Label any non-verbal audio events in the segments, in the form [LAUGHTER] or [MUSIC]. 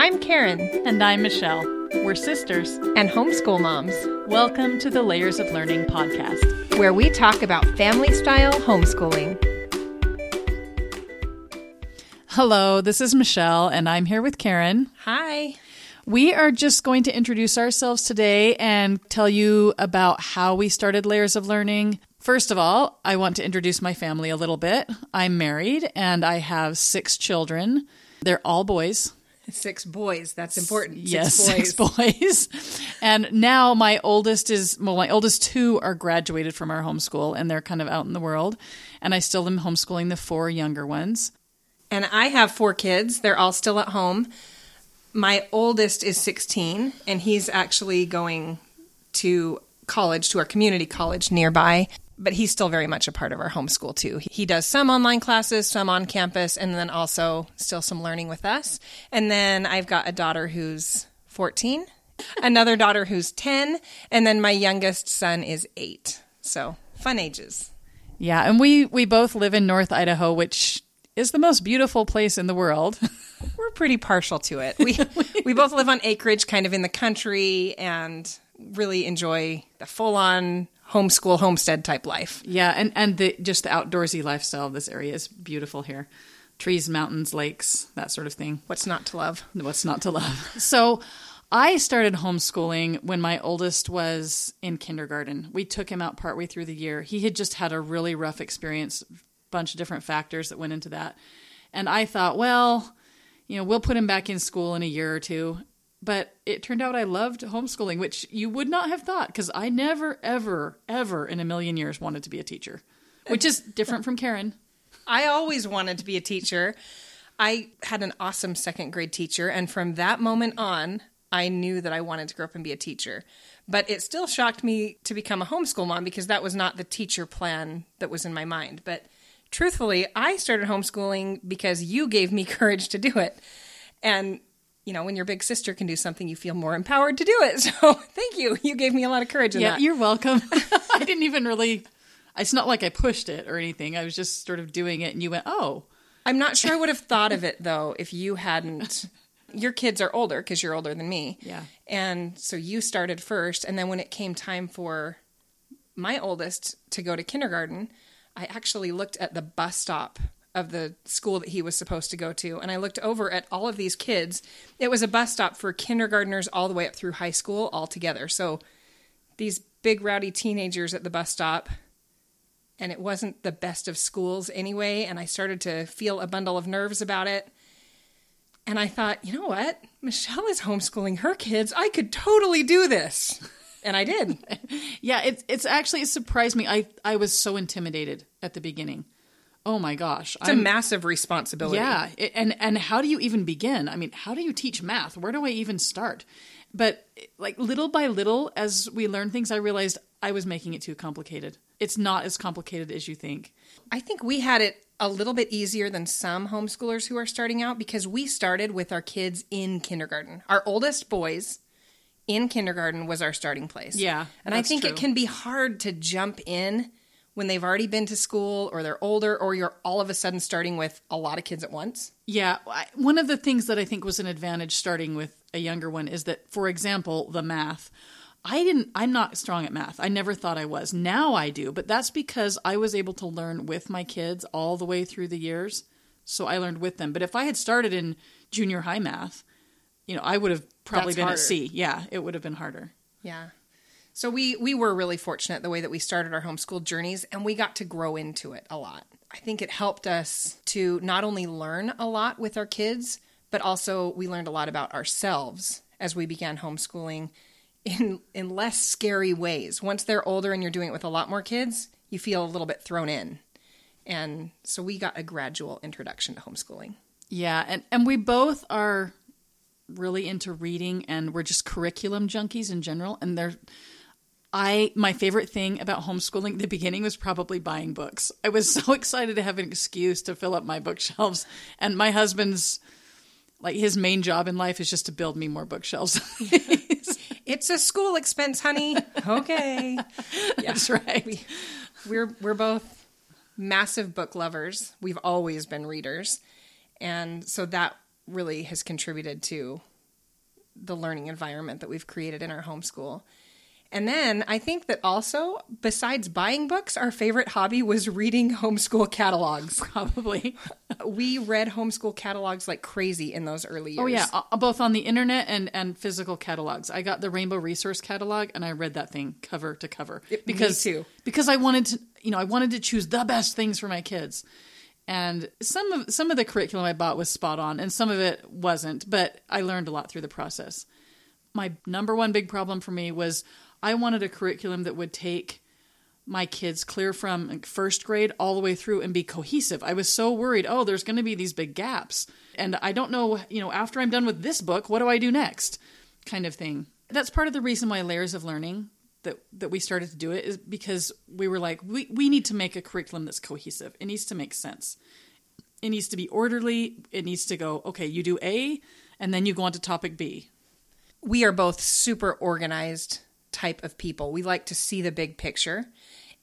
I'm Karen And I'm Michelle. We're sisters. and homeschool moms, Welcome to the Layers of Learning podcast. where we talk about family style homeschooling. Hello, this is Michelle, and I'm here with Karen. Hi. We are just going to introduce ourselves today and tell you about how we started Layers of Learning. First of all, I want to introduce my family a little bit. I'm married and I have six children. They're all boys. Six boys. That's important. yes, six boys. [LAUGHS] and now my oldest is well, my oldest two are graduated from our homeschool and they're kind of out in the world. And I still am homeschooling the four younger ones. And I have four kids. They're all still at home. My oldest is 16, and he's actually going to college, to our community college nearby. But he's still very much a part of our homeschool, too. He does some online classes, some on campus, and then also still some learning with us. And then I've got a daughter who's 14, another daughter who's 10, and then my youngest son is eight. So fun ages. Yeah, and we we both live in North Idaho, which is the most beautiful place in the world. [LAUGHS] We're pretty partial to it. [LAUGHS] We we both live on acreage, kind of in the country, and really enjoy the full on homeschool homestead type life. yeah, and and the just the outdoorsy lifestyle of this area is beautiful here. Trees, mountains, lakes, that sort of thing. What's not to love? What's not to love? [LAUGHS] So, I started homeschooling when my oldest was in kindergarten. We took him out partway through the year. He had just had a really rough experience, bunch of different factors that went into that. And I thought, well, you know, we'll put him back in school in a year or two. But it turned out I loved homeschooling, which you would not have thought because I never, ever, ever in a million years wanted to be a teacher, which is different from Karen. I always wanted to be a teacher. I had an awesome second grade teacher, and from that moment on, I knew that I wanted to grow up and be a teacher. But it still shocked me to become a homeschool mom because that was not the teacher plan that was in my mind. But truthfully, I started homeschooling because you gave me [LAUGHS] courage to do it. And, you know, when your big sister can do something, you feel more empowered to do it. [LAUGHS] So thank you. You gave me a lot of courage in Yeah, that. you're welcome. [LAUGHS] I didn't even really. It's not like I pushed it or anything. I was just sort of doing it, and you went, "Oh, I'm not sure I would have thought of [LAUGHS] it though if you hadn't. Your kids are older because you're older than me. Yeah. And so you started first. And then when it came time for my oldest to go to kindergarten, I actually looked at the bus stop of the school that he was supposed to go to. And I looked over at all of these kids. It was a bus stop for kindergartners all the way up through high school all together. So these big rowdy teenagers at the bus stop and it wasn't the best of schools anyway. And I started to feel a bundle of nerves about it. And I thought, you know what? Michelle is homeschooling her kids. I could totally do this. And I did. [LAUGHS] yeah." It's it's actually it surprised me. I I was so intimidated at the beginning. Oh my gosh, It's a massive responsibility. Yeah, and and how do you even begin? I mean, how do you teach math? Where do I even start? But like little by little, as we learn things, I realized I was making it too complicated. It's not as complicated as you think. I think we had it a little bit easier than some homeschoolers who are starting out because we started with our kids in kindergarten. Our oldest boys in kindergarten was our starting place. Yeah, And I think true. it can be hard to jump in when they've already been to school or they're older or you're all of a sudden starting with a lot of kids at once. Yeah, one of the things that I think was an advantage starting with a younger one is that, for example, the math. I didn't. I'm not strong at math. I never thought I was. Now I do, but that's because I was able to learn with my kids all the way through the years. So I learned with them. But if I had started in junior high math, you know, I would have probably That's been harder. at C. Yeah, it would have been harder. Yeah. So we we were really fortunate the way that we started our homeschool journeys and we got to grow into it a lot. I think it helped us to not only learn a lot with our kids, but also we learned a lot about ourselves as we began homeschooling in in less scary ways. Once they're older and you're doing it with a lot more kids, you feel a little bit thrown in. And so we got a gradual introduction to homeschooling. Yeah, and and we both are really into reading and we're just curriculum junkies in general and they're I my favorite thing about homeschooling at the beginning was probably buying books. I was [LAUGHS] so excited to have an excuse to fill up my bookshelves and my husband's like his main job in life is just to build me more bookshelves. [LAUGHS] It's a school expense, honey. Okay. [LAUGHS] That's right. we're we're both massive book lovers. We've always been readers, and so that really has contributed to the learning environment that we've created in our homeschool. And then I think that also, besides buying books, our favorite hobby was reading homeschool catalogs. [LAUGHS] Probably. we read homeschool catalogs like crazy in those early years. Oh yeah, both on the internet and and physical catalogs. I got the Rainbow Resource catalog and I read that thing cover to cover because too. because I wanted to, you know, I wanted to choose the best things for my kids. And some of some of the curriculum I bought was spot on and some of it wasn't, but I learned a lot through the process. My number one big problem for me was I wanted a curriculum that would take my kids clear from first grade all the way through and be cohesive. I was so worried, oh, there's going to be these big gaps. And I don't know, you know, after I'm done with this book, what do I do next? Kind of thing. That's part of the reason why layers of learning that that we started to do it is because we were like, we, we need to make a curriculum that's cohesive. It needs to make sense. It needs to be orderly. It needs to go, okay, you do A and then you go on to topic B. We are both super organized type of people. We like to see the big picture.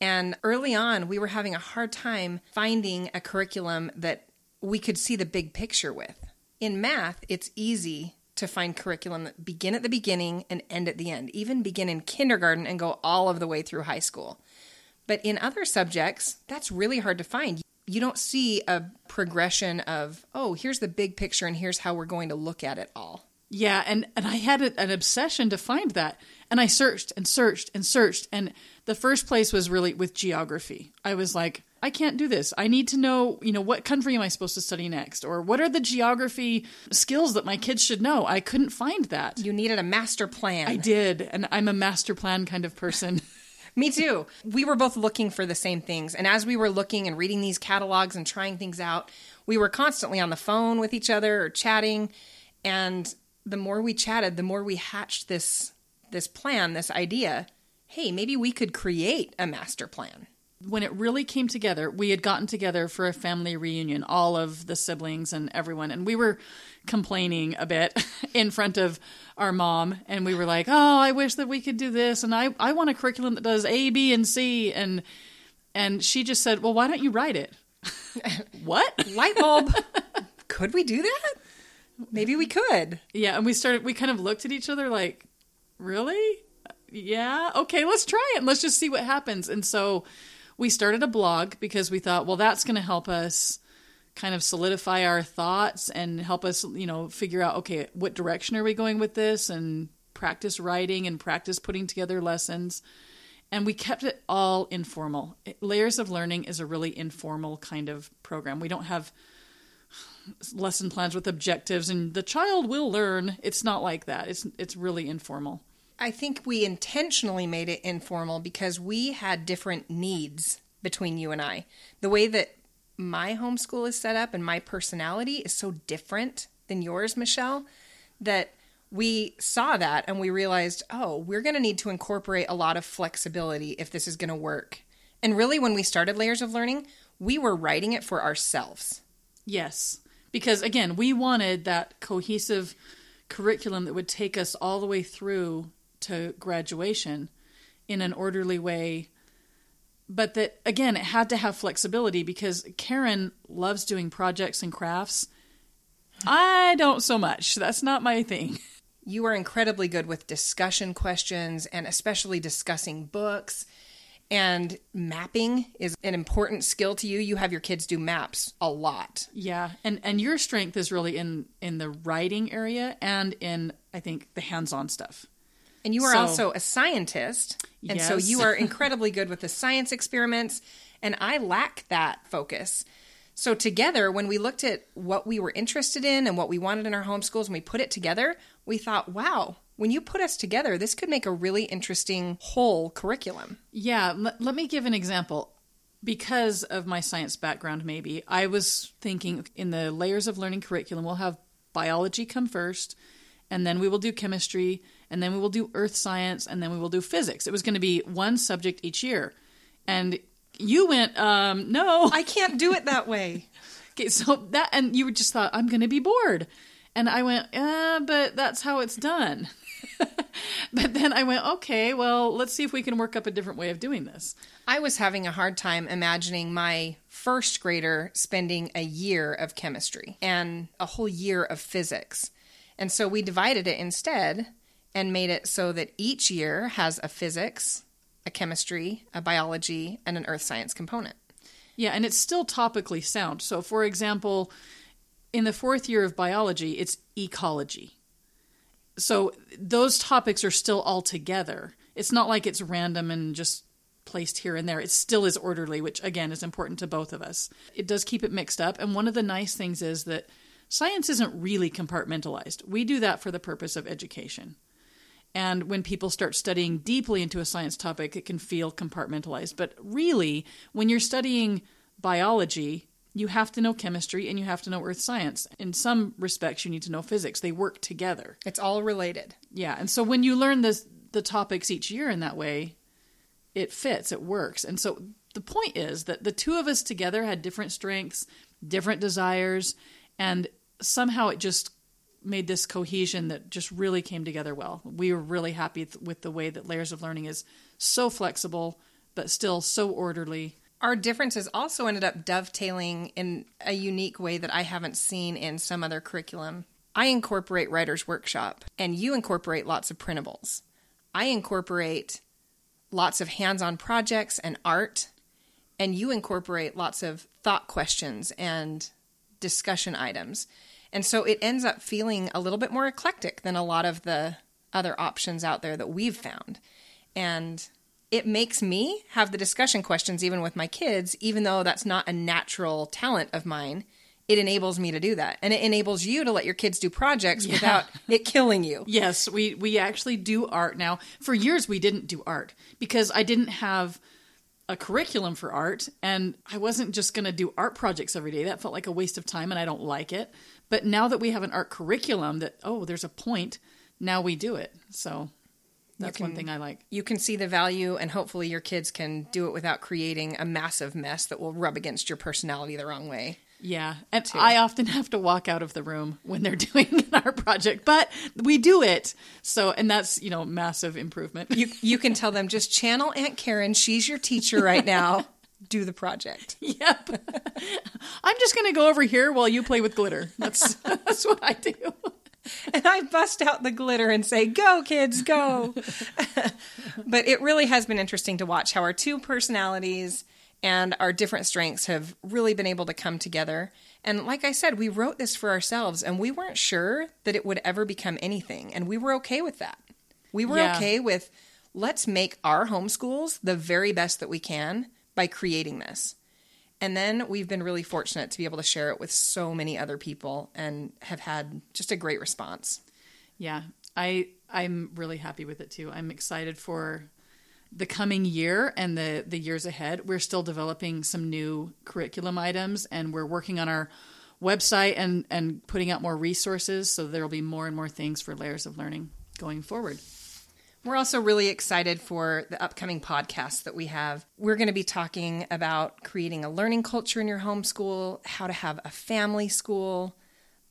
And early on, we were having a hard time finding a curriculum that we could see the big picture with. In math, it's easy to find curriculum that begin at the beginning and end at the end, even begin in kindergarten and go all of the way through high school. But in other subjects, that's really hard to find. You don't see a progression of, oh, here's the big picture and here's how we're going to look at it all. Yeah, and and I had a, an obsession to find that, and I searched and searched and searched, and the first place was really with geography. I was like, I can't do this. I need to know, you know, what country am I supposed to study next, or what are the geography skills that my kids should know? I couldn't find that. You needed a master plan. I did, and I'm a master plan kind of person. [LAUGHS] Me too. We were both looking for the same things. And as we were looking and reading these catalogs and trying things out, we were constantly on the phone with each other or chatting. And the more we chatted, the more we hatched this this plan, this idea. Hey, maybe we could create a master plan. When it really came together, we had gotten together for a family reunion, all of the siblings and everyone, and we were complaining a bit [LAUGHS] in front of our mom, and we were like, "Oh, I wish that we could do this, and I I want a curriculum that does A, B, and C," and and she just said, "Well, why don't you write it?" [LAUGHS] what? [LAUGHS] Light bulb. could we do that? Maybe we could. Yeah, and we started. We kind of looked at each other like, "Really? Yeah, okay, let's try it. Let's just see what happens." And so we started a blog because we thought, well, that's going to help us kind of solidify our thoughts and help us, you know, figure out, okay, what direction are we going with this, and practice writing and practice putting together lessons. And we kept it all informal. Layers of Learning is a really informal kind of program. We don't have lesson plans with objectives and the child will learn. It's not like that. It's it's really informal. I think we intentionally made it informal because we had different needs between you and I. The way that my homeschool is set up and my personality is so different than yours, Michelle, that we saw that and we realized, oh, we're going to need to incorporate a lot of flexibility if this is going to work. And really, when we started Layers of Learning, we were writing it for ourselves. Yes because again, we wanted that cohesive curriculum that would take us all the way through to graduation in an orderly way. But that again, it had to have flexibility because Karen loves doing projects and crafts. I don't so much. That's not my thing. [LAUGHS] You are incredibly good with discussion questions and especially discussing books and mapping is an important skill to you. You have your kids do maps a lot. Yeah and and your strength is really in in the writing area and in i think the hands-on stuff. And you are so, also a scientist and yes. so you are [LAUGHS] incredibly good with the science experiments and i lack that focus. So together when we looked at what we were interested in and what we wanted in our homeschools and we put it together we thought wow when you put us together, this could make a really interesting whole curriculum. Yeah, l- let me give an example. Because of my science background, maybe, I was thinking in the layers of learning curriculum, we'll have biology come first, and then we will do chemistry, and then we will do earth science, and then we will do physics. It was going to be one subject each year. And you went, um, no. I can't do it that way. [LAUGHS] okay, so that, and you just thought, I'm going to be bored. And I went, yeah, but that's how it's done. [LAUGHS] but then I went, okay, well, let's see if we can work up a different way of doing this. I was having a hard time imagining my first grader spending a year of chemistry and a whole year of physics. And so we divided it instead and made it so that each year has a physics, a chemistry, a biology, and an earth science component. Yeah, and it's still topically sound. So, for example, in the fourth year of biology, it's ecology. So, those topics are still all together. It's not like it's random and just placed here and there. It still is orderly, which again is important to both of us. It does keep it mixed up. And one of the nice things is that science isn't really compartmentalized. We do that for the purpose of education. And when people start studying deeply into a science topic, it can feel compartmentalized. But really, when you're studying biology, you have to know chemistry and you have to know earth science. In some respects, you need to know physics. They work together. It's all related. Yeah. And so when you learn this, the topics each year in that way, it fits, it works. And so the point is that the two of us together had different strengths, different desires, and somehow it just made this cohesion that just really came together well. We were really happy with the way that Layers of Learning is so flexible, but still so orderly. Our differences also ended up dovetailing in a unique way that I haven't seen in some other curriculum. I incorporate Writer's Workshop, and you incorporate lots of printables. I incorporate lots of hands on projects and art, and you incorporate lots of thought questions and discussion items. And so it ends up feeling a little bit more eclectic than a lot of the other options out there that we've found. And it makes me have the discussion questions even with my kids, even though that's not a natural talent of mine. It enables me to do that. And it enables you to let your kids do projects yeah. without it killing you. [LAUGHS] Yes, we, we actually do art now. For years, we didn't do art because I didn't have a curriculum for art and I wasn't just going to do art projects every day. That felt like a waste of time and I don't like it. But now that we have an art curriculum that, oh, there's a point, now we do it. So that's can, one thing I like. You can see the value, and hopefully your kids can do it without creating a massive mess that will rub against your personality the wrong way. Yeah. And too. I often have to walk out of the room when they're [LAUGHS] doing our project, but we do it. So, and that's, you know, massive improvement. You, [LAUGHS] you can tell them just channel Aunt Karen. She's your teacher right now. do the project. [LAUGHS] Yep. I'm just going to go over here while you play with glitter. That's that's what I do. [LAUGHS] And I bust out the glitter and say, "Go kids, go." [LAUGHS] but it really has been interesting to watch how our two personalities and our different strengths have really been able to come together. And like I said, we wrote this for ourselves and we weren't sure that it would ever become anything, and we were okay with that. We were yeah. okay with let's make our homeschools the very best that we can by creating this. And then we've been really fortunate to be able to share it with so many other people and have had just a great response. Yeah, I I'm really happy with it too. I'm excited for the coming year and the the years ahead. We're still developing some new curriculum items and we're working on our website and and putting out more resources so there will be more and more things for layers of learning going forward. We're also really excited for the upcoming podcasts that we have. We're going to be talking about creating a learning culture in your homeschool, how to have a family school,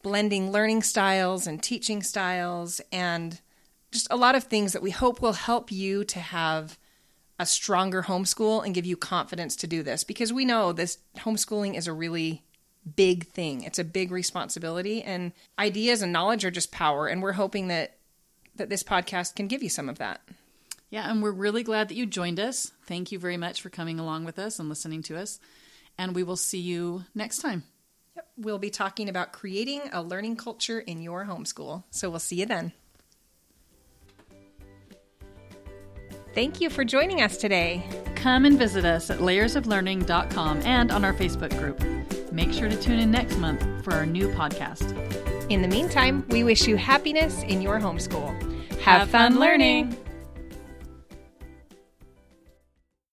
blending learning styles and teaching styles, and just a lot of things that we hope will help you to have a stronger homeschool and give you confidence to do this because we know this homeschooling is a really big thing. It's a big responsibility and ideas and knowledge are just power and we're hoping that that this podcast can give you some of that. Yeah, and we're really glad that you joined us. Thank you very much for coming along with us and listening to us. And we will see you next time. Yep. We'll be talking about creating a learning culture in your homeschool. So we'll see you then. Thank you for joining us today. Come and visit us at layersoflearning.com and on our Facebook group. Make sure to tune in next month for our new podcast. In the meantime, we wish you happiness in your homeschool. Have fun learning.